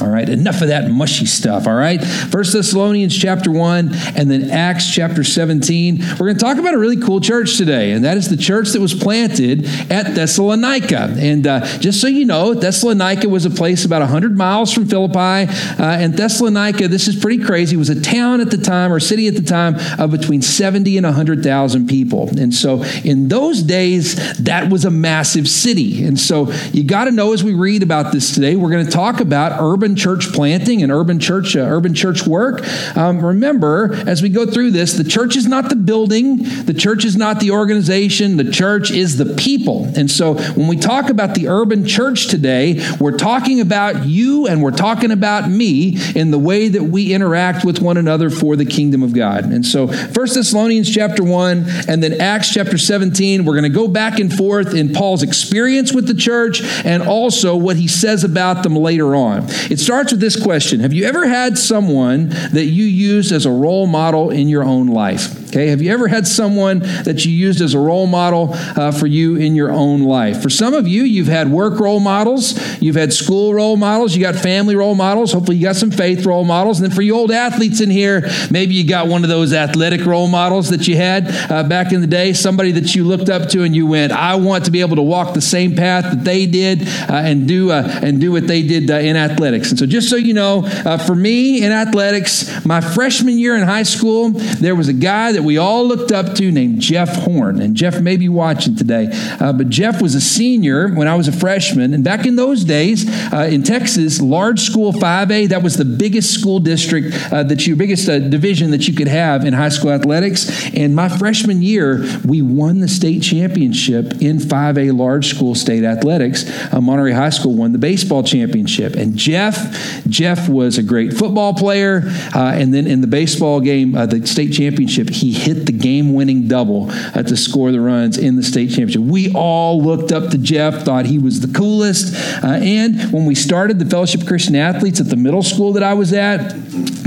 All right, enough of that mushy stuff, all right? First Thessalonians chapter 1 and then Acts chapter 17. We're going to talk about a really cool church today, and that is the church that was planted at Thessalonica. And uh, just so you know, Thessalonica was a place about 100 miles from Philippi, uh, and Thessalonica, this is pretty crazy, was a town at the time or city at the time of between 70 and 100,000 people. And so in those days, that was a massive city. And so you got to know as we read about this today, we're going to talk about urban urban church planting and urban church uh, urban church work. Um, remember, as we go through this, the church is not the building, the church is not the organization, the church is the people. And so when we talk about the urban church today, we're talking about you and we're talking about me in the way that we interact with one another for the kingdom of God. And so First Thessalonians chapter 1 and then Acts chapter 17, we're going to go back and forth in Paul's experience with the church and also what he says about them later on. It's it starts with this question Have you ever had someone that you used as a role model in your own life? Okay, have you ever had someone that you used as a role model uh, for you in your own life? For some of you, you've had work role models, you've had school role models, you got family role models, hopefully, you got some faith role models. And then for you old athletes in here, maybe you got one of those athletic role models that you had uh, back in the day, somebody that you looked up to and you went, I want to be able to walk the same path that they did uh, and, do, uh, and do what they did uh, in athletics. And so, just so you know, uh, for me in athletics, my freshman year in high school, there was a guy that we all looked up to named Jeff Horn. And Jeff may be watching today, uh, but Jeff was a senior when I was a freshman. And back in those days uh, in Texas, large school 5A, that was the biggest school district uh, that you, biggest uh, division that you could have in high school athletics. And my freshman year, we won the state championship in 5A large school state athletics. Uh, Monterey High School won the baseball championship. And Jeff, Jeff was a great football player. Uh, and then in the baseball game, the state championship, he hit the game winning double uh, to score the runs in the state championship. We all looked up to Jeff, thought he was the coolest. Uh, and when we started the Fellowship Christian Athletes at the middle school that I was at,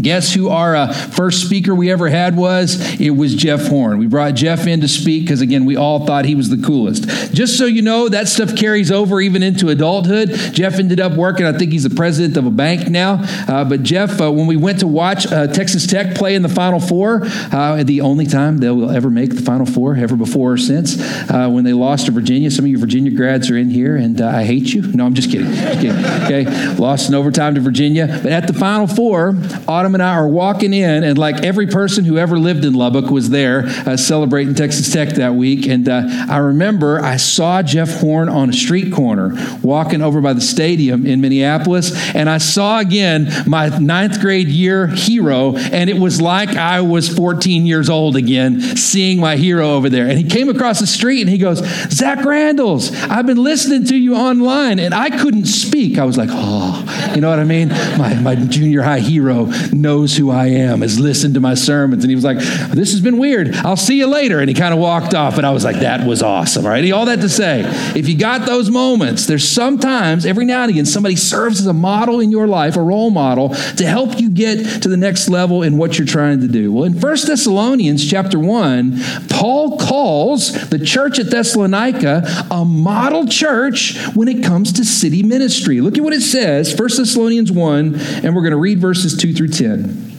guess who our uh, first speaker we ever had was? It was Jeff Horn. We brought Jeff in to speak because, again, we all thought he was the coolest. Just so you know, that stuff carries over even into adulthood. Jeff ended up working, I think he's the president of a bank now. Uh, but Jeff, uh, when we went to watch uh, Texas Tech play in the Final Four, uh, the only time they will ever make the Final Four, ever before or since, uh, when they lost to Virginia. Some of you Virginia grads are in here, and uh, I hate you. No, I'm just kidding. Just kidding. Okay, lost in overtime to Virginia. But at the Final Four, Autumn and I are walking in, and like every person who ever lived in Lubbock was there uh, celebrating Texas Tech that week. And uh, I remember I saw Jeff Horn on a street corner walking over by the stadium in Minneapolis, and I saw again my ninth grade year hero, and it was like I was 14 years old again, seeing my hero over there. And he came across the street and he goes, Zach Randolph, I've been listening to you online. And I couldn't speak. I was like, oh, you know what I mean? My, my junior high hero knows who I am, has listened to my sermons. And he was like, this has been weird. I'll see you later. And he kind of walked off. And I was like, that was awesome. All right. All that to say, if you got those moments, there's sometimes, every now and again, somebody serves as a model in your life, a role model, to help you get to the next level in what you're trying to do. Well, in First Thessalonians chapter 1, Paul calls the church at Thessalonica a model church when it comes to city ministry. Look at what it says, 1 Thessalonians 1, and we're going to read verses 2 through 10.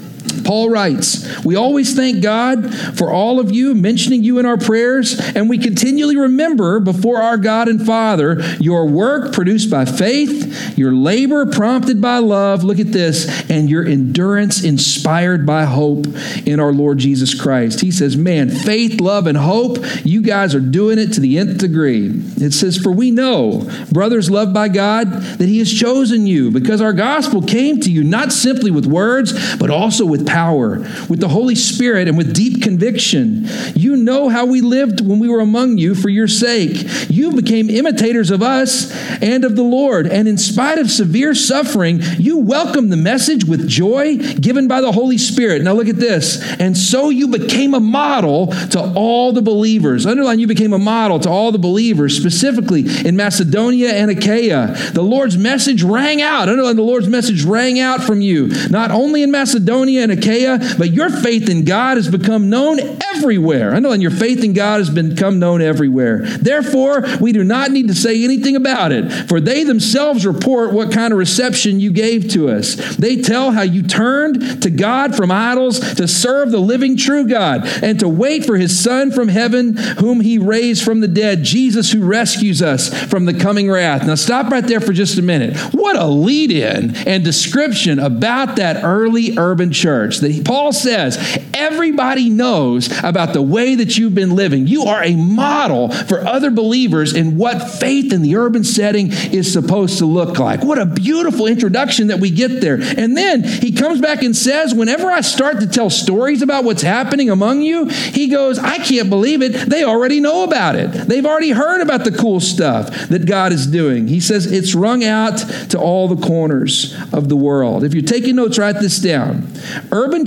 Paul writes, We always thank God for all of you, mentioning you in our prayers, and we continually remember before our God and Father your work produced by faith, your labor prompted by love, look at this, and your endurance inspired by hope in our Lord Jesus Christ. He says, Man, faith, love, and hope, you guys are doing it to the nth degree. It says, For we know, brothers loved by God, that He has chosen you because our gospel came to you not simply with words, but also with power, with the Holy Spirit, and with deep conviction. You know how we lived when we were among you for your sake. You became imitators of us and of the Lord. And in spite of severe suffering, you welcomed the message with joy given by the Holy Spirit. Now look at this. And so you became a model to all the believers. Underline, you became a model to all the believers, specifically in Macedonia and Achaia. The Lord's message rang out. Underline, the Lord's message rang out from you, not only in Macedonia and Achaia Achaia, but your faith in God has become known everywhere. I know, and your faith in God has become known everywhere. Therefore, we do not need to say anything about it, for they themselves report what kind of reception you gave to us. They tell how you turned to God from idols to serve the living true God and to wait for his Son from heaven, whom he raised from the dead, Jesus who rescues us from the coming wrath. Now, stop right there for just a minute. What a lead in and description about that early urban church that Paul says everybody knows about the way that you've been living. You are a model for other believers in what faith in the urban setting is supposed to look like. What a beautiful introduction that we get there. And then he comes back and says, Whenever I start to tell stories about what's happening among you, he goes, I can't believe it. They already know about it. They've already heard about the cool stuff that God is doing. He says it's rung out to all the corners of the world. If you're taking notes, write this down.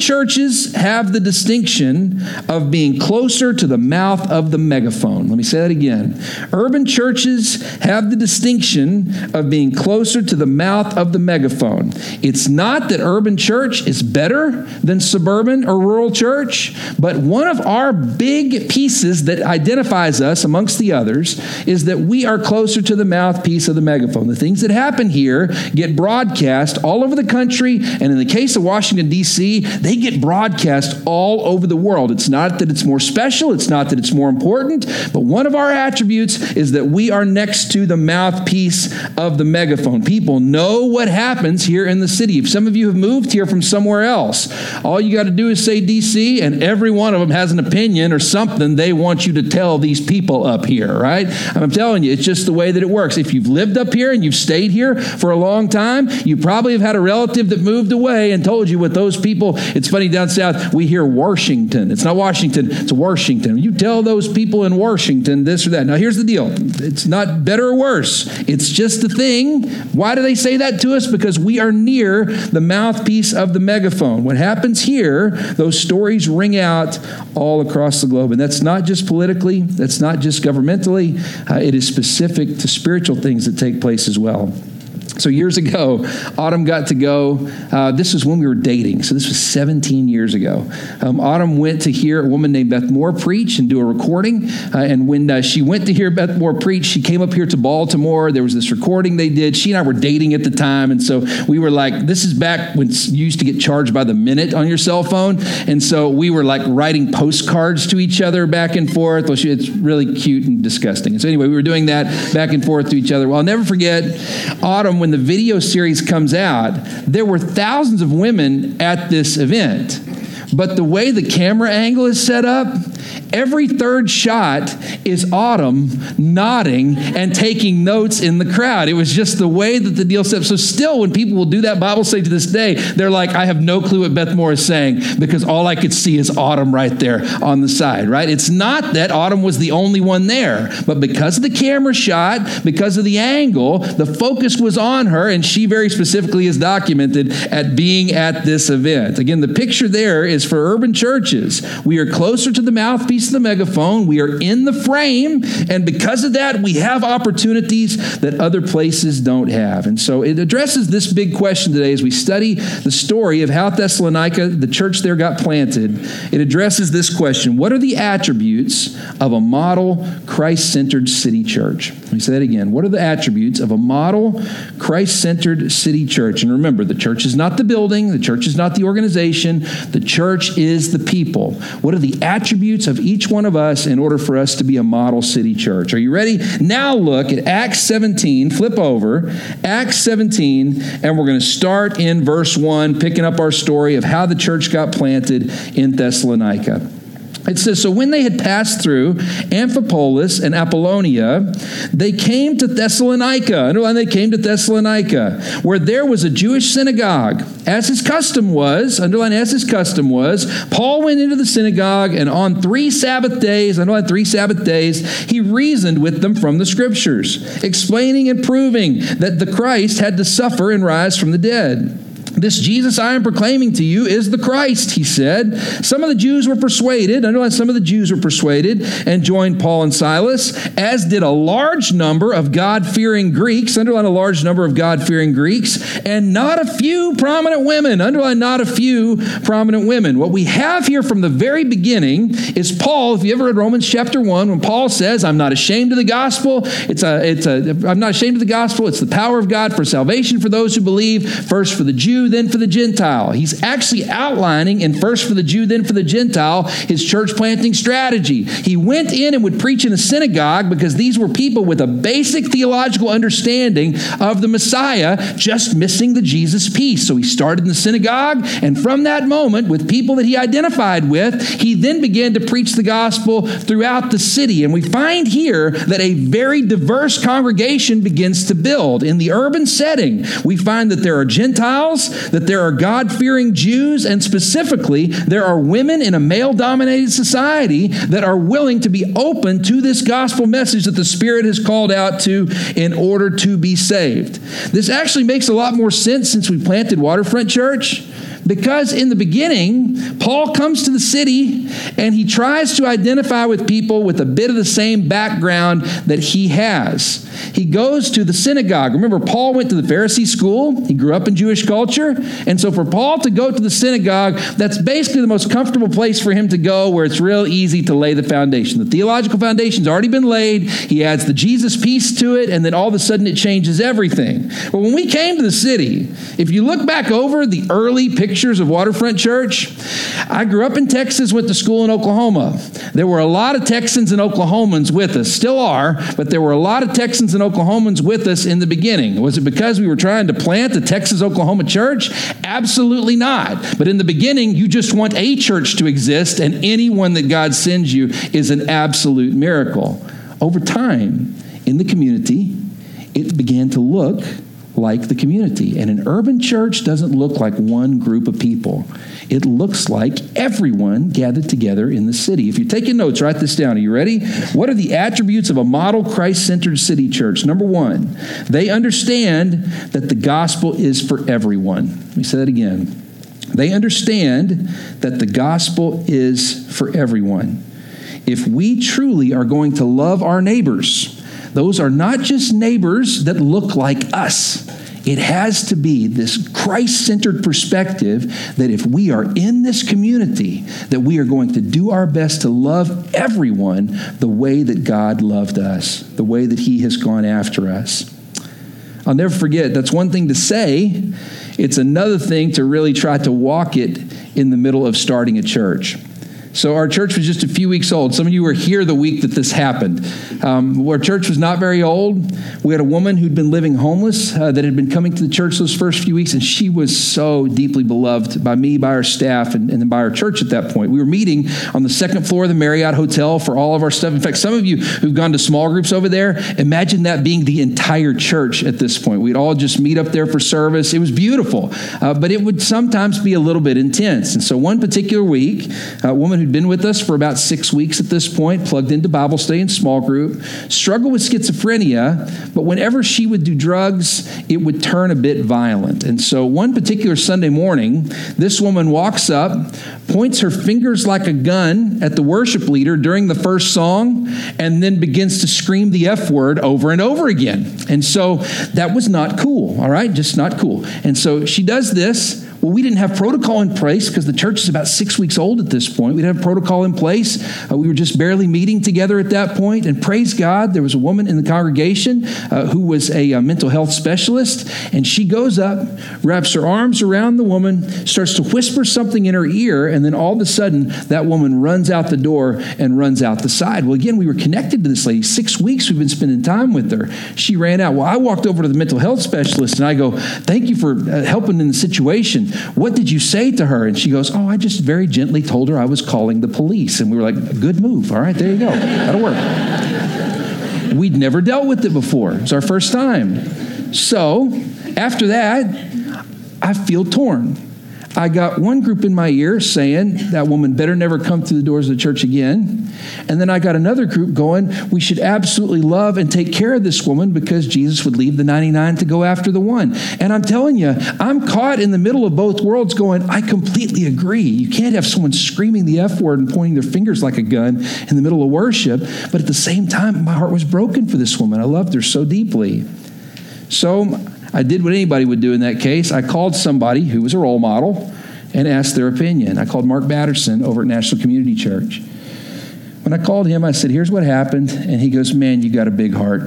Churches have the distinction of being closer to the mouth of the megaphone. Let me say that again. Urban churches have the distinction of being closer to the mouth of the megaphone. It's not that urban church is better than suburban or rural church, but one of our big pieces that identifies us amongst the others is that we are closer to the mouthpiece of the megaphone. The things that happen here get broadcast all over the country, and in the case of Washington, D.C., they get broadcast all over the world. It's not that it's more special, it's not that it's more important, but one of our attributes is that we are next to the mouthpiece of the megaphone. People know what happens here in the city. If some of you have moved here from somewhere else, all you got to do is say DC, and every one of them has an opinion or something they want you to tell these people up here, right? I'm telling you, it's just the way that it works. If you've lived up here and you've stayed here for a long time, you probably have had a relative that moved away and told you what those people, it's funny down south, we hear Washington. It's not Washington, it's Washington. You tell those people in Washington this or that. Now, here's the deal it's not better or worse, it's just the thing. Why do they say that to us? Because we are near the mouthpiece of the megaphone. What happens here, those stories ring out all across the globe. And that's not just politically, that's not just governmentally, uh, it is specific to spiritual things that take place as well. So years ago, Autumn got to go. Uh, this was when we were dating, so this was 17 years ago. Um, Autumn went to hear a woman named Beth Moore preach and do a recording. Uh, and when uh, she went to hear Beth Moore preach, she came up here to Baltimore. There was this recording they did. She and I were dating at the time, and so we were like, "This is back when you used to get charged by the minute on your cell phone," and so we were like writing postcards to each other back and forth. Well, she, it's really cute and disgusting. And so anyway, we were doing that back and forth to each other. Well, I'll never forget Autumn when the video series comes out, there were thousands of women at this event. But the way the camera angle is set up, Every third shot is Autumn nodding and taking notes in the crowd. It was just the way that the deal set. So, still, when people will do that Bible study to this day, they're like, I have no clue what Beth Moore is saying because all I could see is Autumn right there on the side, right? It's not that Autumn was the only one there, but because of the camera shot, because of the angle, the focus was on her, and she very specifically is documented at being at this event. Again, the picture there is for urban churches. We are closer to the mouthpiece of the megaphone. We are in the frame. And because of that, we have opportunities that other places don't have. And so it addresses this big question today as we study the story of how Thessalonica, the church there, got planted. It addresses this question What are the attributes of a model Christ centered city church? Let me say that again. What are the attributes of a model Christ centered city church? And remember, the church is not the building, the church is not the organization, the church is the people. What are the attributes of each one of us in order for us to be a model city church. Are you ready? Now look at Acts 17. Flip over. Acts 17, and we're going to start in verse 1, picking up our story of how the church got planted in Thessalonica. It says, So when they had passed through Amphipolis and Apollonia, they came to Thessalonica. Underline, they came to Thessalonica, where there was a Jewish synagogue. As his custom was, underline, as his custom was, Paul went into the synagogue, and on three Sabbath days, underline, three Sabbath days, he reasoned with them from the scriptures, explaining and proving that the Christ had to suffer and rise from the dead. This Jesus I am proclaiming to you is the Christ, he said. Some of the Jews were persuaded, underline some of the Jews were persuaded and joined Paul and Silas, as did a large number of God fearing Greeks, underline a large number of God fearing Greeks, and not a few prominent women, underline not a few prominent women. What we have here from the very beginning is Paul, if you ever read Romans chapter 1, when Paul says, I'm not ashamed of the gospel, it's a, it's a, I'm not ashamed of the gospel, it's the power of God for salvation for those who believe, first for the Jew then for the Gentile. He's actually outlining in first for the Jew, then for the Gentile, his church planting strategy. He went in and would preach in a synagogue because these were people with a basic theological understanding of the Messiah, just missing the Jesus piece. So he started in the synagogue, and from that moment, with people that he identified with, he then began to preach the gospel throughout the city. And we find here that a very diverse congregation begins to build. In the urban setting, we find that there are Gentiles, that there are God fearing Jews, and specifically, there are women in a male dominated society that are willing to be open to this gospel message that the Spirit has called out to in order to be saved. This actually makes a lot more sense since we planted Waterfront Church. Because in the beginning, Paul comes to the city and he tries to identify with people with a bit of the same background that he has. He goes to the synagogue. Remember, Paul went to the Pharisee school, he grew up in Jewish culture. And so for Paul to go to the synagogue, that's basically the most comfortable place for him to go where it's real easy to lay the foundation. The theological foundation's already been laid. He adds the Jesus piece to it, and then all of a sudden it changes everything. But when we came to the city, if you look back over the early pictures of Waterfront Church, I grew up in Texas, went to school in Oklahoma. There were a lot of Texans and Oklahomans with us, still are, but there were a lot of Texans and Oklahomans with us in the beginning. Was it because we were trying to plant a Texas Oklahoma church? Absolutely not. But in the beginning, you just want a church to exist, and anyone that God sends you is an absolute miracle. Over time, in the community, it began to look like the community. And an urban church doesn't look like one group of people. It looks like everyone gathered together in the city. If you're taking notes, write this down. Are you ready? What are the attributes of a model Christ centered city church? Number one, they understand that the gospel is for everyone. Let me say that again. They understand that the gospel is for everyone. If we truly are going to love our neighbors, those are not just neighbors that look like us. It has to be this Christ centered perspective that if we are in this community, that we are going to do our best to love everyone the way that God loved us, the way that He has gone after us. I'll never forget, that's one thing to say, it's another thing to really try to walk it in the middle of starting a church. So our church was just a few weeks old. Some of you were here the week that this happened. Um, our church was not very old. We had a woman who'd been living homeless uh, that had been coming to the church those first few weeks, and she was so deeply beloved by me, by our staff, and, and by our church at that point. We were meeting on the second floor of the Marriott Hotel for all of our stuff. In fact, some of you who've gone to small groups over there, imagine that being the entire church at this point. We'd all just meet up there for service. It was beautiful, uh, but it would sometimes be a little bit intense. And so one particular week, a woman who who'd been with us for about six weeks at this point, plugged into Bible study and small group, struggled with schizophrenia, but whenever she would do drugs, it would turn a bit violent. And so one particular Sunday morning, this woman walks up, points her fingers like a gun at the worship leader during the first song, and then begins to scream the F word over and over again. And so that was not cool, all right? Just not cool. And so she does this. Well, we didn't have protocol in place because the church is about six weeks old at this point. We didn't have protocol in place. Uh, we were just barely meeting together at that point. And praise God, there was a woman in the congregation uh, who was a, a, uh, mental health specialist. And she goes up, wraps her arms around the woman, starts to whisper something in her ear. And then all of a sudden, that woman runs out the door and runs out the side. Well, again, we were connected to this lady. Six weeks we've been spending time with her. She ran out. Well, I walked over to the mental health specialist and I go, Thank you for uh, helping in the situation. What did you say to her? And she goes, Oh, I just very gently told her I was calling the police. And we were like, Good move. All right, there you go. That'll work. We'd never dealt with it before. It was our first time. So after that, I feel torn. I got one group in my ear saying that woman better never come through the doors of the church again. And then I got another group going, we should absolutely love and take care of this woman because Jesus would leave the 99 to go after the one. And I'm telling you, I'm caught in the middle of both worlds going, I completely agree. You can't have someone screaming the F word and pointing their fingers like a gun in the middle of worship. But at the same time, my heart was broken for this woman. I loved her so deeply. So I did what anybody would do in that case. I called somebody who was a role model and asked their opinion. I called Mark Batterson over at National Community Church. When I called him, I said, Here's what happened. And he goes, Man, you got a big heart.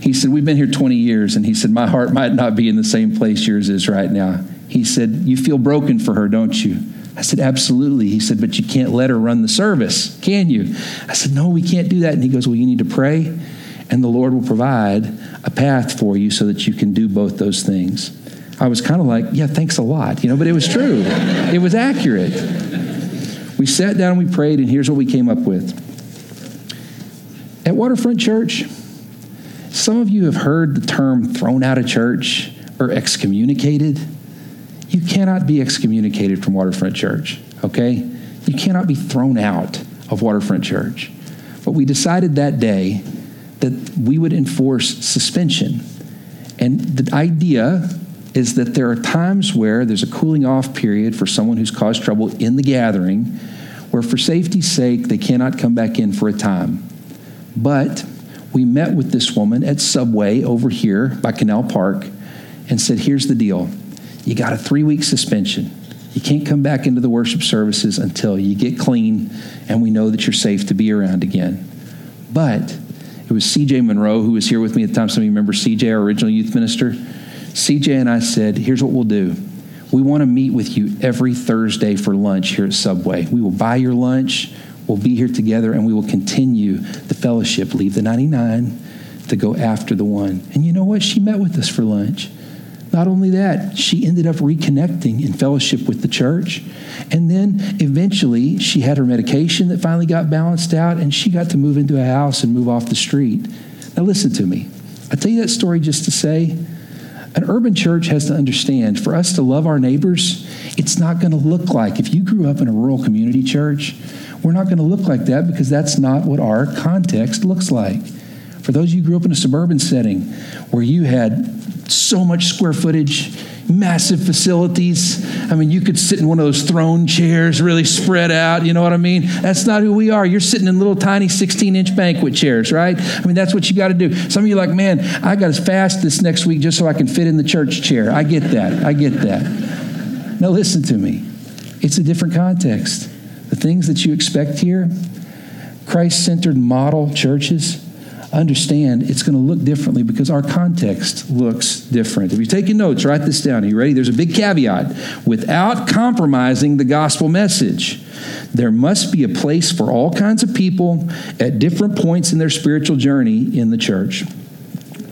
He said, We've been here 20 years. And he said, My heart might not be in the same place yours is right now. He said, You feel broken for her, don't you? I said, Absolutely. He said, But you can't let her run the service, can you? I said, No, we can't do that. And he goes, Well, you need to pray and the Lord will provide a path for you so that you can do both those things. I was kind of like, yeah, thanks a lot, you know, but it was true. it was accurate. We sat down, we prayed, and here's what we came up with. At Waterfront Church, some of you have heard the term thrown out of church or excommunicated. You cannot be excommunicated from Waterfront Church, okay? You cannot be thrown out of Waterfront Church. But we decided that day that we would enforce suspension. And the idea is that there are times where there's a cooling off period for someone who's caused trouble in the gathering, where for safety's sake, they cannot come back in for a time. But we met with this woman at Subway over here by Canal Park and said, Here's the deal. You got a three week suspension. You can't come back into the worship services until you get clean and we know that you're safe to be around again. But it was CJ Monroe who was here with me at the time. Some of you remember CJ, our original youth minister. CJ and I said, Here's what we'll do. We want to meet with you every Thursday for lunch here at Subway. We will buy your lunch. We'll be here together and we will continue the fellowship. Leave the 99 to go after the one. And you know what? She met with us for lunch. Not only that, she ended up reconnecting in fellowship with the church. And then eventually she had her medication that finally got balanced out and she got to move into a house and move off the street. Now, listen to me. I tell you that story just to say an urban church has to understand for us to love our neighbors, it's not going to look like if you grew up in a rural community church, we're not going to look like that because that's not what our context looks like. For those of you who grew up in a suburban setting where you had so much square footage, massive facilities. I mean, you could sit in one of those throne chairs, really spread out. You know what I mean? That's not who we are. You're sitting in little tiny 16 inch banquet chairs, right? I mean, that's what you got to do. Some of you like, man, I got to fast this next week just so I can fit in the church chair. I get that. I get that. Now, listen to me. It's a different context. The things that you expect here, Christ centered model churches, understand it's going to look differently because our context looks different. If you're taking notes, write this down. Are you ready? There's a big caveat. Without compromising the gospel message, there must be a place for all kinds of people at different points in their spiritual journey in the church.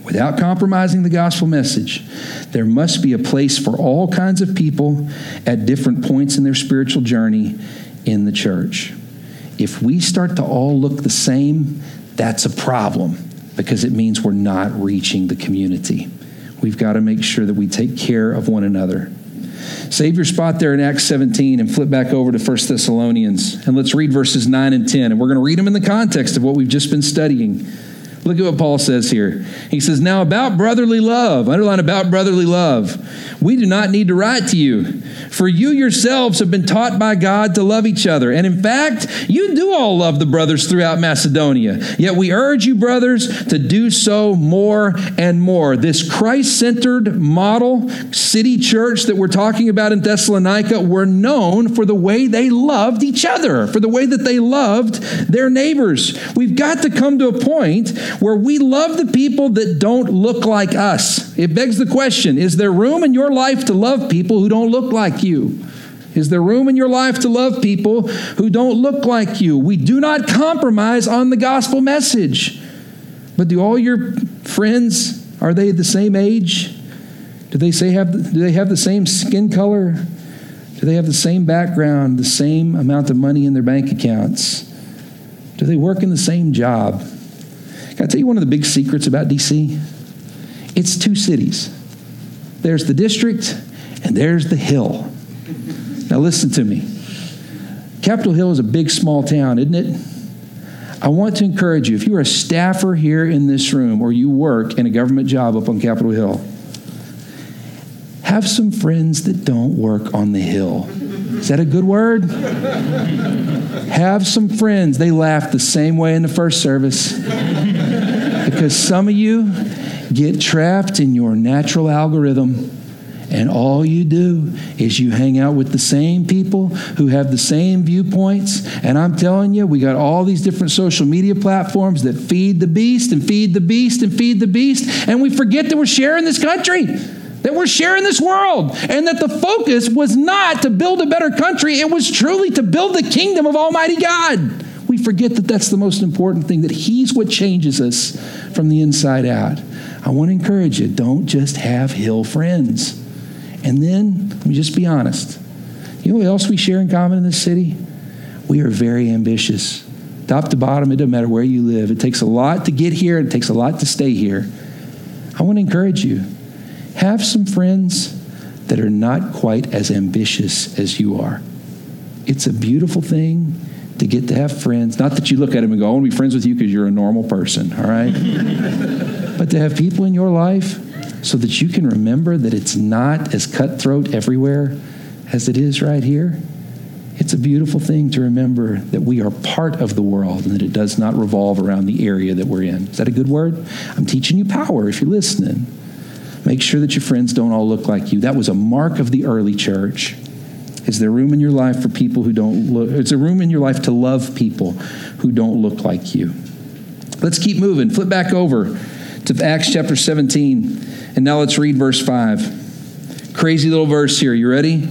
Without compromising the gospel message, there must be a place for all kinds of people at different points in their spiritual journey in the church. If we start to all look the same, that's a problem because it means we're not reaching the community. We've got to make sure that we take care of one another. Save your spot there in Acts 17 and flip back over to 1 Thessalonians. And let's read verses 9 and 10. And we're going to read them in the context of what we've just been studying. Look at what Paul says here. He says, Now about brotherly love, underline about brotherly love. We do not need to write to you, for you yourselves have been taught by God to love each other. And in fact, you do all love the brothers throughout Macedonia. Yet we urge you, brothers, to do so more and more. This Christ centered model city church that we're talking about in Thessalonica were known for the way they loved each other, for the way that they loved their neighbors. We've got to come to a point where we love the people that don't look like us. It begs the question is there room in your life to love people who don't look like you? Is there room in your life to love people who don't look like you? We do not compromise on the gospel message. But do all your friends are they the same age? Do they say have do they have the same skin color? Do they have the same background, the same amount of money in their bank accounts? Do they work in the same job? Can I tell you one of the big secrets about DC? It's two cities. There's the district and there's the hill. Now, listen to me. Capitol Hill is a big, small town, isn't it? I want to encourage you if you're a staffer here in this room or you work in a government job up on Capitol Hill, have some friends that don't work on the Hill. Is that a good word? have some friends. They laughed the same way in the first service. because some of you get trapped in your natural algorithm and all you do is you hang out with the same people who have the same viewpoints. And I'm telling you, we got all these different social media platforms that feed the beast and feed the beast and feed the beast. And we forget that we're sharing this country, that we're sharing this world, and that the focus was not to build a better country, it was truly to build the kingdom of Almighty God. We forget that that's the most important thing, that He's what changes us from the inside out. I want to encourage you don't just have hill friends. And then, let me just be honest. You know what else we share in common in this city? We are very ambitious. Top to bottom, it doesn't matter where you live. It takes a lot to get here, it takes a lot to stay here. I want to encourage you have some friends that are not quite as ambitious as you are. It's a beautiful thing to get to have friends. Not that you look at them and go, I want to be friends with you because you're a normal person, all right? but to have people in your life so that you can remember that it's not as cutthroat everywhere as it is right here. It's a beautiful thing to remember that we are part of the world and that it does not revolve around the area that we're in. Is that a good word? I'm teaching you power if you're listening. Make sure that your friends don't all look like you. That was a mark of the early church. Is there room in your life for people who don't look? Is there room in your life to love people who don't look like you? Let's keep moving. Flip back over to Acts chapter 17. And now let's read verse 5. Crazy little verse here. You ready?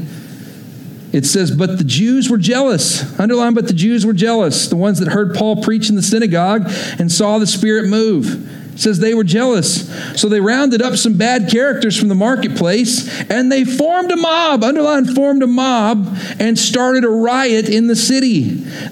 It says, But the Jews were jealous. Underline, but the Jews were jealous. The ones that heard Paul preach in the synagogue and saw the Spirit move says they were jealous. So they rounded up some bad characters from the marketplace and they formed a mob, underline formed a mob, and started a riot in the city.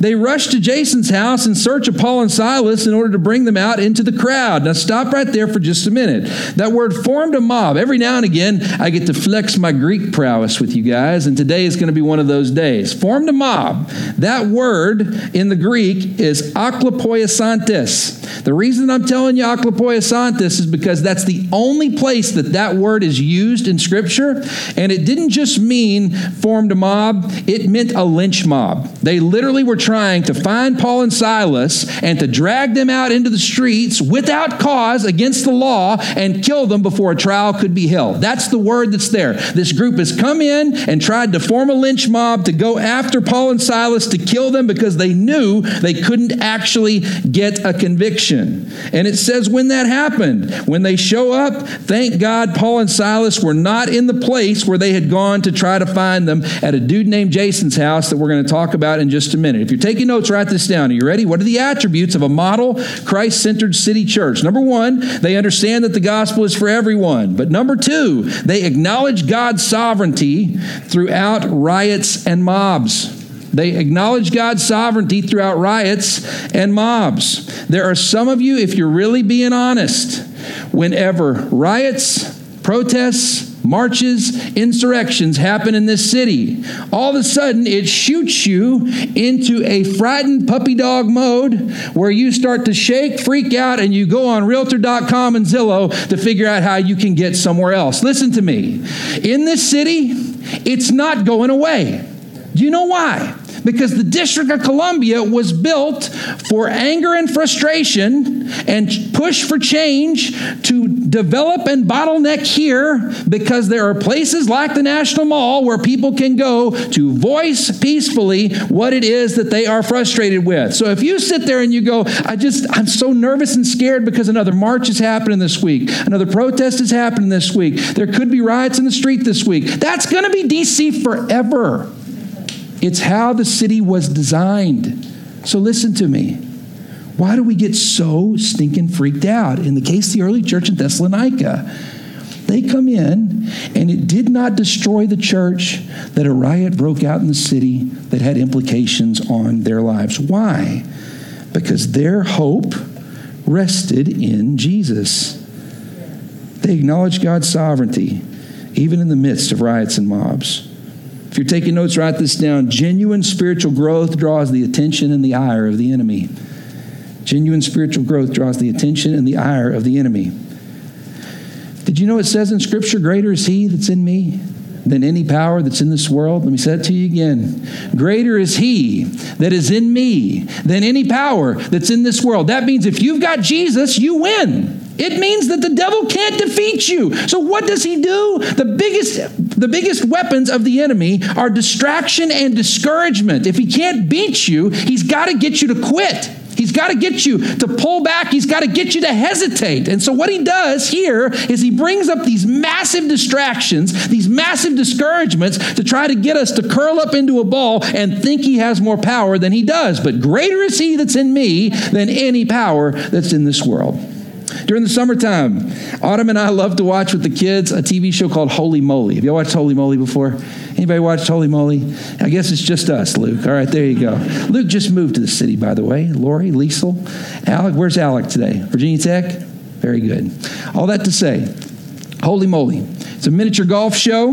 They rushed to Jason's house in search of Paul and Silas in order to bring them out into the crowd. Now stop right there for just a minute. That word formed a mob. Every now and again, I get to flex my Greek prowess with you guys, and today is going to be one of those days. Formed a mob. That word in the Greek is aklapoiasantes. The reason I'm telling you aklapoiasantes Poisantis is because that's the only place that that word is used in Scripture. And it didn't just mean formed a mob, it meant a lynch mob. They literally were trying to find Paul and Silas and to drag them out into the streets without cause against the law and kill them before a trial could be held. That's the word that's there. This group has come in and tried to form a lynch mob to go after Paul and Silas to kill them because they knew they couldn't actually get a conviction. And it says, when that happened. When they show up, thank God Paul and Silas were not in the place where they had gone to try to find them at a dude named Jason's house that we're going to talk about in just a minute. If you're taking notes, write this down. Are you ready? What are the attributes of a model Christ centered city church? Number one, they understand that the gospel is for everyone. But number two, they acknowledge God's sovereignty throughout riots and mobs. They acknowledge God's sovereignty throughout riots and mobs. There are some of you, if you're really being honest, whenever riots, protests, marches, insurrections happen in this city. All of a sudden, it shoots you into a frightened puppy dog mode where you start to shake, freak out, and you go on Realtor.com and Zillow to figure out how you can get somewhere else. Listen to me. In this city, it's not going away. Do you know why? Because the District of Columbia was built for anger and frustration and push for change to develop and bottleneck here because there are places like the National Mall where people can go to voice peacefully what it is that they are frustrated with. So if you sit there and you go, I just, I'm so nervous and scared because another march is happening this week, another protest is happening this week, there could be riots in the street this week, that's going to be DC forever. It's how the city was designed. So listen to me. Why do we get so stinking freaked out? In the case of the early church in Thessalonica, they come in, and it did not destroy the church that a riot broke out in the city that had implications on their lives. Why? Because their hope rested in Jesus. They acknowledged God's sovereignty, even in the midst of riots and mobs. If you're taking notes, write this down. Genuine spiritual growth draws the attention and the ire of the enemy. Genuine spiritual growth draws the attention and the ire of the enemy. Did you know it says in Scripture, Greater is He that's in me than any power that's in this world? Let me say it to you again. Greater is He that is in me than any power that's in this world. That means if you've got Jesus, you win. It means that the devil can't defeat you. So what does he do? The biggest the biggest weapons of the enemy are distraction and discouragement. If he can't beat you, he's got to get you to quit. He's got to get you to pull back. He's got to get you to hesitate. And so, what he does here is he brings up these massive distractions, these massive discouragements to try to get us to curl up into a ball and think he has more power than he does. But greater is he that's in me than any power that's in this world. During the summertime, Autumn and I love to watch with the kids a TV show called Holey Moley. Have y'all watched Holey Moley before? Anybody watched Holey Moley? I guess it's just us, Luke. All right, there you go. Luke just moved to the city, by the way. Lori, Liesel, Alec. Where's Alec today? Virginia Tech? Very good. All that to say, Holey Moley. It's a miniature golf show,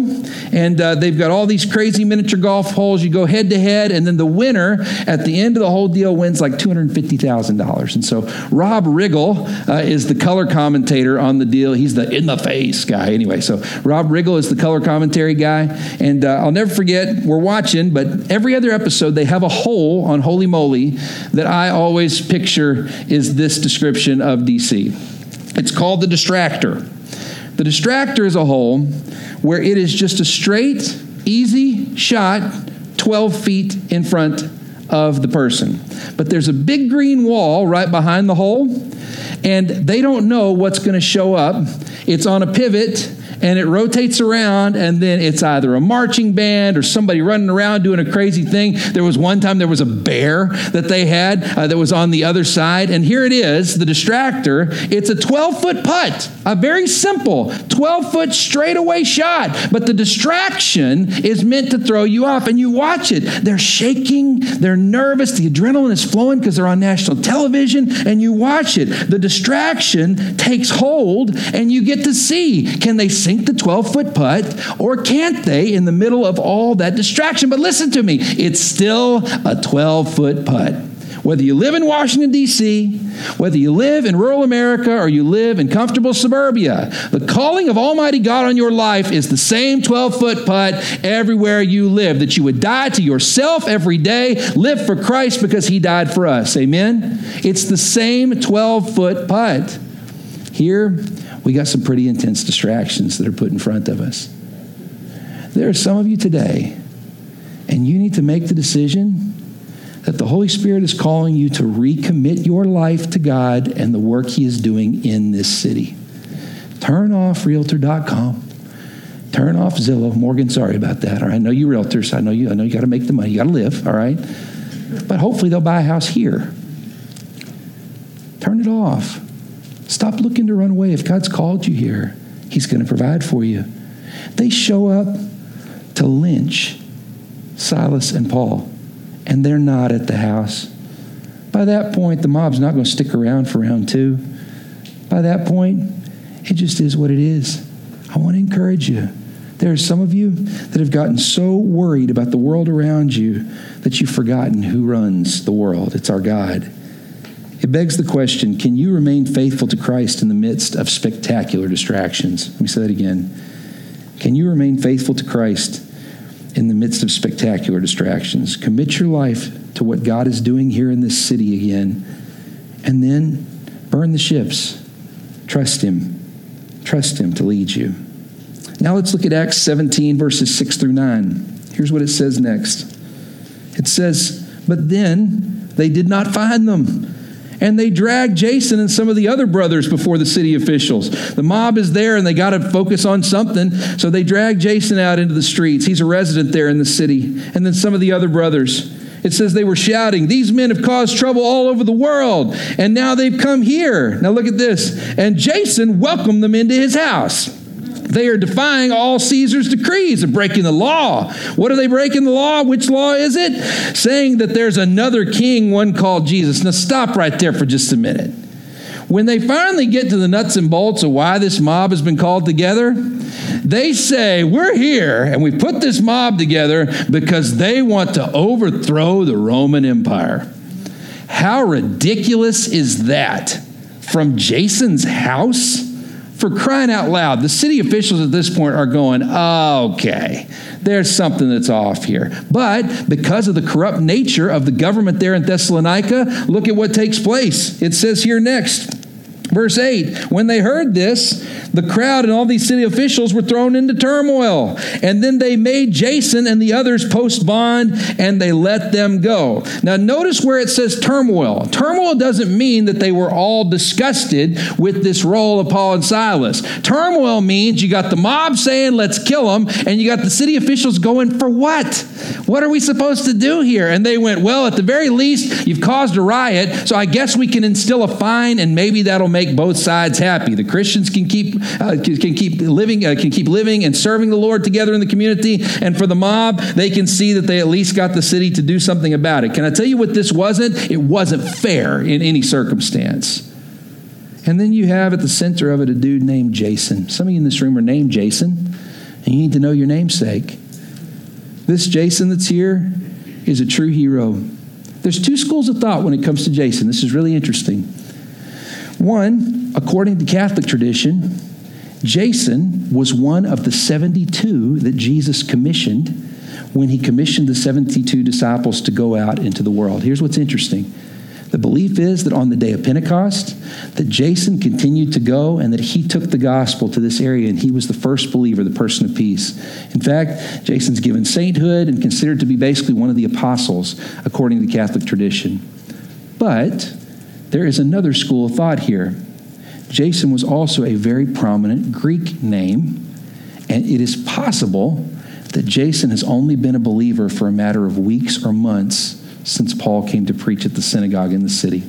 and uh, they've got all these crazy miniature golf holes. You go head to head, and then the winner at the end of the whole deal wins like $250,000. And so Rob Riggle uh, is the color commentator on the deal. He's the in the face guy. Anyway, so Rob Riggle is the color commentary guy. And uh, I'll never forget, we're watching, but every other episode, they have a hole on Holey Moley that I always picture is this description of DC. It's called the distractor. The distractor is a hole where it is just a straight, easy shot 12 feet in front of the person. But there's a big green wall right behind the hole, and they don't know what's going to show up. It's on a pivot and it rotates around, and then it's either a marching band or somebody running around doing a crazy thing. There was one time there was a bear that they had uh, that was on the other side, and here it is, the distractor. It's a 12 foot putt, a very simple 12 foot straightaway shot, but the distraction is meant to throw you off, and you watch it. They're shaking, they're nervous, the adrenaline is flowing because they're on national television, and you watch it. The distraction takes hold, and you get to see can they sink the 12 foot putt or can't they in the middle of all that distraction? But listen to me, it's still a 12 foot putt. Whether you live in Washington, D.C., whether you live in rural America or you live in comfortable suburbia, the calling of Almighty God on your life is the same 12 foot putt everywhere you live, that you would die to yourself every day, live for Christ because He died for us. Amen? It's the same 12 foot putt. Here, we got some pretty intense distractions that are put in front of us. There are some of you today, and you need to make the decision that the Holy Spirit is calling you to recommit your life to God and the work He is doing in this city. Turn off Realtor.com. Turn off Zillow. Morgan, sorry about that. All right, I know you realtors. I know you. I know you got to make the money. You got to live. All right, but hopefully they'll buy a house here. Turn it off. Stop looking to run away. If God's called you here, He's going to provide for you. They show up to lynch Silas and Paul, and they're not at the house. By that point, the mob's not going to stick around for round two. By that point, it just is what it is. I want to encourage you. There are some of you that have gotten so worried about the world around you that you've forgotten who runs the world. It's our God. It begs the question can you remain faithful to Christ in the midst of spectacular distractions? Let me say that again. Can you remain faithful to Christ in the midst of spectacular distractions? Commit your life to what God is doing here in this city again, and then burn the ships. Trust Him. Trust Him to lead you. Now let's look at Acts 17, verses 6 through 9. Here's what it says next it says, But then they did not find them and they drag Jason and some of the other brothers before the city officials. The mob is there and they got to focus on something, so they drag Jason out into the streets. He's a resident there in the city, and then some of the other brothers. It says they were shouting, These men have caused trouble all over the world, and now they've come here. Now look at this. And Jason welcomed them into his house. They are defying all Caesar's decrees and breaking the law. What are they breaking the law? Which law is it? Saying that there's another king, one called Jesus. Now, stop right there for just a minute. When they finally get to the nuts and bolts of why this mob has been called together, They say, We're here and we put this mob together because they want to overthrow the Roman Empire. How ridiculous is that? From Jason's house? For crying out loud, the city officials at this point are going, okay, there's something that's off here. But because of the corrupt nature of the government there in Thessalonica, look at what takes place. It says here next Verse 8 When they heard this, the crowd and all these city officials were thrown into turmoil. And then they made Jason and the others post bond and they let them go. Now, notice where it says turmoil. Turmoil doesn't mean that they were all disgusted with this role of Paul and Silas. Turmoil means you got the mob saying, let's kill them, and you got the city officials going, for what? What are we supposed to do here? And they went, well, at the very least, you've caused a riot, so I guess we can instill a fine and maybe that'll make both sides happy. The Christians can keep uh, can keep living uh, can keep living and serving the Lord together in the community, and for the mob, they can see that they at least got the city to do something about it. Can I tell you what this wasn't? It wasn't fair in any circumstance. And then you have at the center of it a dude named Jason. Some of you in this room are named Jason, and you need to know your namesake. This Jason that's here is a true hero. There's two schools of thought when it comes to Jason. This is really interesting. One, according to Catholic tradition, Jason was one of the 72 that Jesus commissioned when he commissioned the 72 disciples to go out into the world. Here's what's interesting. The belief is that on the day of Pentecost, that Jason continued to go and that he took the gospel to this area and he was the first believer, the person of peace. In fact, Jason's given sainthood and considered to be basically one of the apostles according to Catholic tradition. But there is another school of thought here. Jason was also a very prominent Greek name, and it is possible that Jason has only been a believer for a matter of weeks or months since Paul came to preach at the synagogue in the city.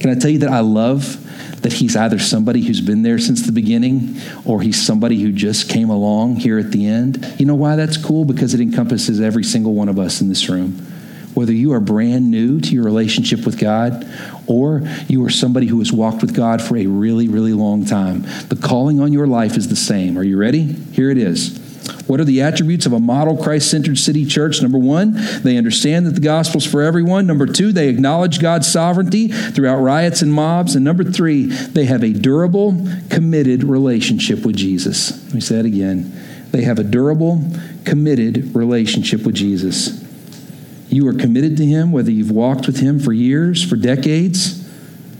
Can I tell you that I love that he's either somebody who's been there since the beginning or he's somebody who just came along here at the end? You know why that's cool? Because it encompasses every single one of us in this room whether you are brand new to your relationship with God or you are somebody who has walked with God for a really, really long time, the calling on your life is the same. Are you ready? Here it is. What are the attributes of a model Christ centered city church? Number one, they understand that the gospel is for everyone. Number two, they acknowledge God's sovereignty throughout riots and mobs. And number three, they have a durable, committed relationship with Jesus. Let me say that again. They have a durable, committed relationship with Jesus. You are committed to Him, whether you've walked with Him for years, for decades,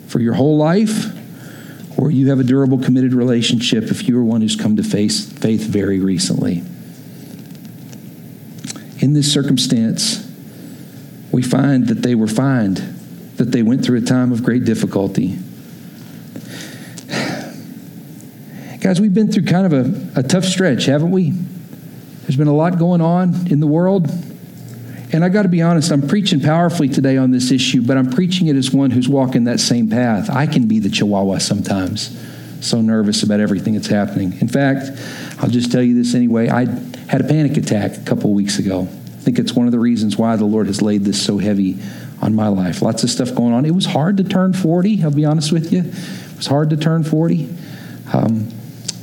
for your whole life, or you have a durable, committed relationship if you are one who's come to face faith very recently. In this circumstance, we find that they were fined, that they went through a time of great difficulty. Guys, we've been through kind of a, a tough stretch, haven't we? There's been a lot going on in the world. And I got to be honest, I'm preaching powerfully today on this issue, but I'm preaching it as one who's walking that same path. I can be the chihuahua sometimes, so nervous about everything that's happening. In fact, I'll just tell you this anyway. I had a panic attack a couple weeks ago. I think it's one of the reasons why the Lord has laid this so heavy on my life. Lots of stuff going on. It was hard to turn 40, I'll be honest with you. It was hard to turn 40. Um,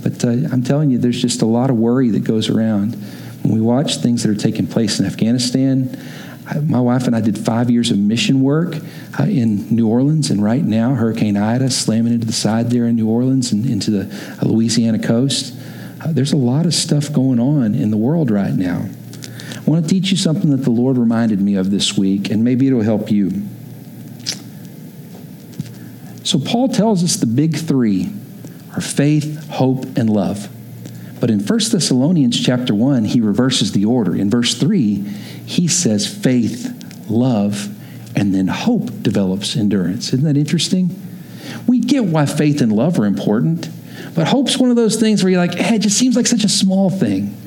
but uh, I'm telling you, there's just a lot of worry that goes around. When we watch things that are taking place in Afghanistan, my wife and I did five years of mission work uh, in New Orleans, and right now, Hurricane Ida slamming into the side there in New Orleans and into the uh, Louisiana coast. Uh, there's a lot of stuff going on in the world right now. I want to teach you something that the Lord reminded me of this week, and maybe it'll help you. So, Paul tells us the big three are faith, hope, and love. But in 1 Thessalonians chapter 1, he reverses the order. In verse 3, he says faith, love, and then hope develops endurance. Isn't that interesting? We get why faith and love are important, but hope's one of those things where you're like, hey, it just seems like such a small thing.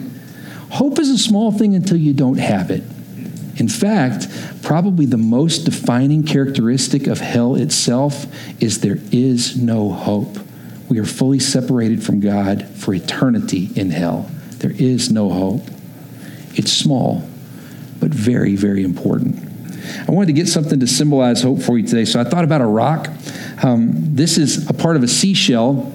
Hope is a small thing until you don't have it. In fact, probably the most defining characteristic of hell itself is there is no hope we are fully separated from God for eternity in hell. There is no hope. It's small, but very, very important. I wanted to get something to symbolize hope for you today, so I thought about a rock. Um, this is a part of a seashell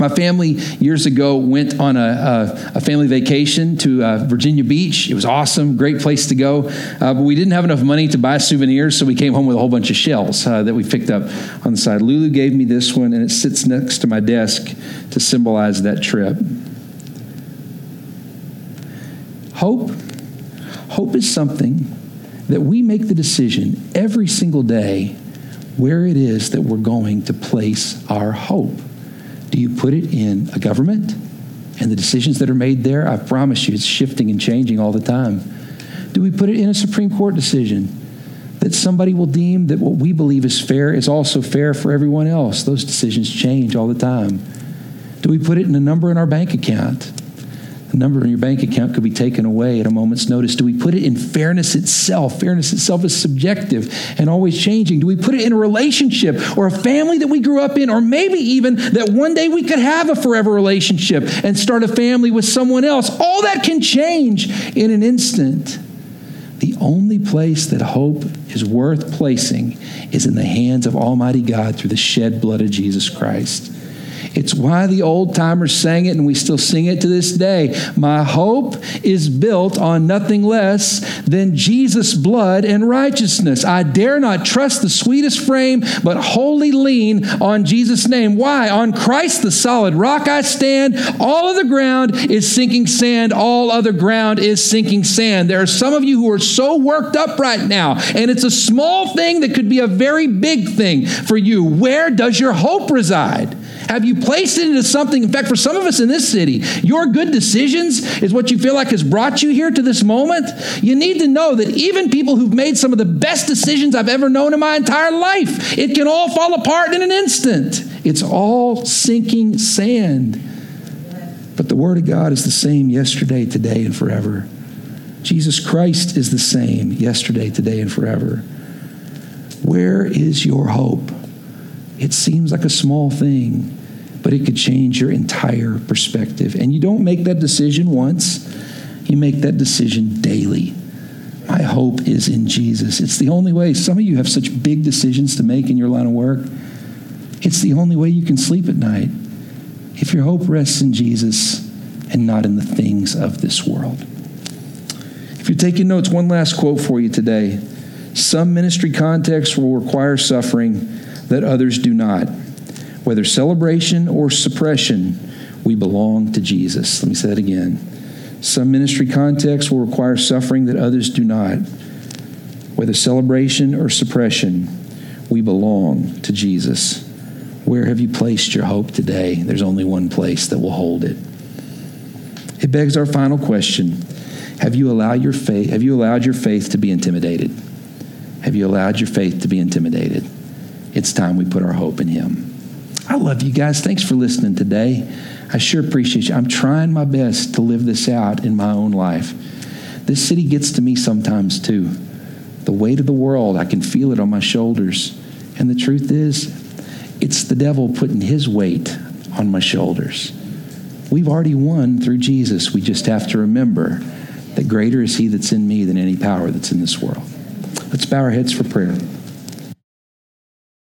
My family years ago went on a, a, a family vacation to uh, Virginia Beach. It was awesome, great place to go. Uh, but we didn't have enough money to buy souvenirs, so we came home with a whole bunch of shells uh, that we picked up on the side. Lulu gave me this one, and it sits next to my desk to symbolize that trip. Hope, hope is something that we make the decision every single day where it is that we're going to place our hope. Do you put it in a government and the decisions that are made there? I promise you, it's shifting and changing all the time. Do we put it in a Supreme Court decision that somebody will deem that what we believe is fair is also fair for everyone else? Those decisions change all the time. Do we put it in a number in our bank account? The number in your bank account could be taken away at a moment's notice. Do we put it in fairness itself? Fairness itself is subjective and always changing. Do we put it in a relationship or a family that we grew up in, or maybe even that one day we could have a forever relationship and start a family with someone else? All that can change in an instant. The only place that hope is worth placing is in the hands of Almighty God through the shed blood of Jesus Christ. It's why the old timers sang it and we still sing it to this day. My hope is built on nothing less than Jesus' blood and righteousness. I dare not trust the sweetest frame, but wholly lean on Jesus' name. Why? On Christ, the solid rock I stand. All of the ground is sinking sand. All other ground is sinking sand. There are some of you who are so worked up right now, and it's a small thing that could be a very big thing for you. Where does your hope reside? Have you placed it into something? In fact, for some of us in this city, your good decisions is what you feel like has brought you here to this moment. You need to know that even people who've made some of the best decisions I've ever known in my entire life, it can all fall apart in an instant. It's all sinking sand. But the Word of God is the same yesterday, today, and forever. Jesus Christ is the same yesterday, today, and forever. Where is your hope? It seems like a small thing, but it could change your entire perspective. And you don't make that decision once, you make that decision daily. My hope is in Jesus. It's the only way. Some of you have such big decisions to make in your line of work. It's the only way you can sleep at night. If your hope rests in Jesus and not in the things of this world. If you're taking notes, one last quote for you today. Some ministry contexts will require suffering that others do not. Whether celebration or suppression, we belong to Jesus. Let me say that again. Some ministry contexts will require suffering that others do not. Whether celebration or suppression, we belong to Jesus. Where have you placed your hope today? There's only one place that will hold it. It begs our final question. Have you allowed your faith have you allowed your faith to be intimidated? Have you allowed your faith to be intimidated? it's time we put our hope in Him. I love you guys. Thanks for listening today. I sure appreciate you. I'm trying my best to live this out in my own life. This city gets to me sometimes too. The weight of the world, I can feel it on my shoulders. And the truth is, it's the devil putting his weight on my shoulders. We've already won through Jesus. We just have to remember that greater is he that's in me than any power that's in this world. Let's bow our heads for prayer.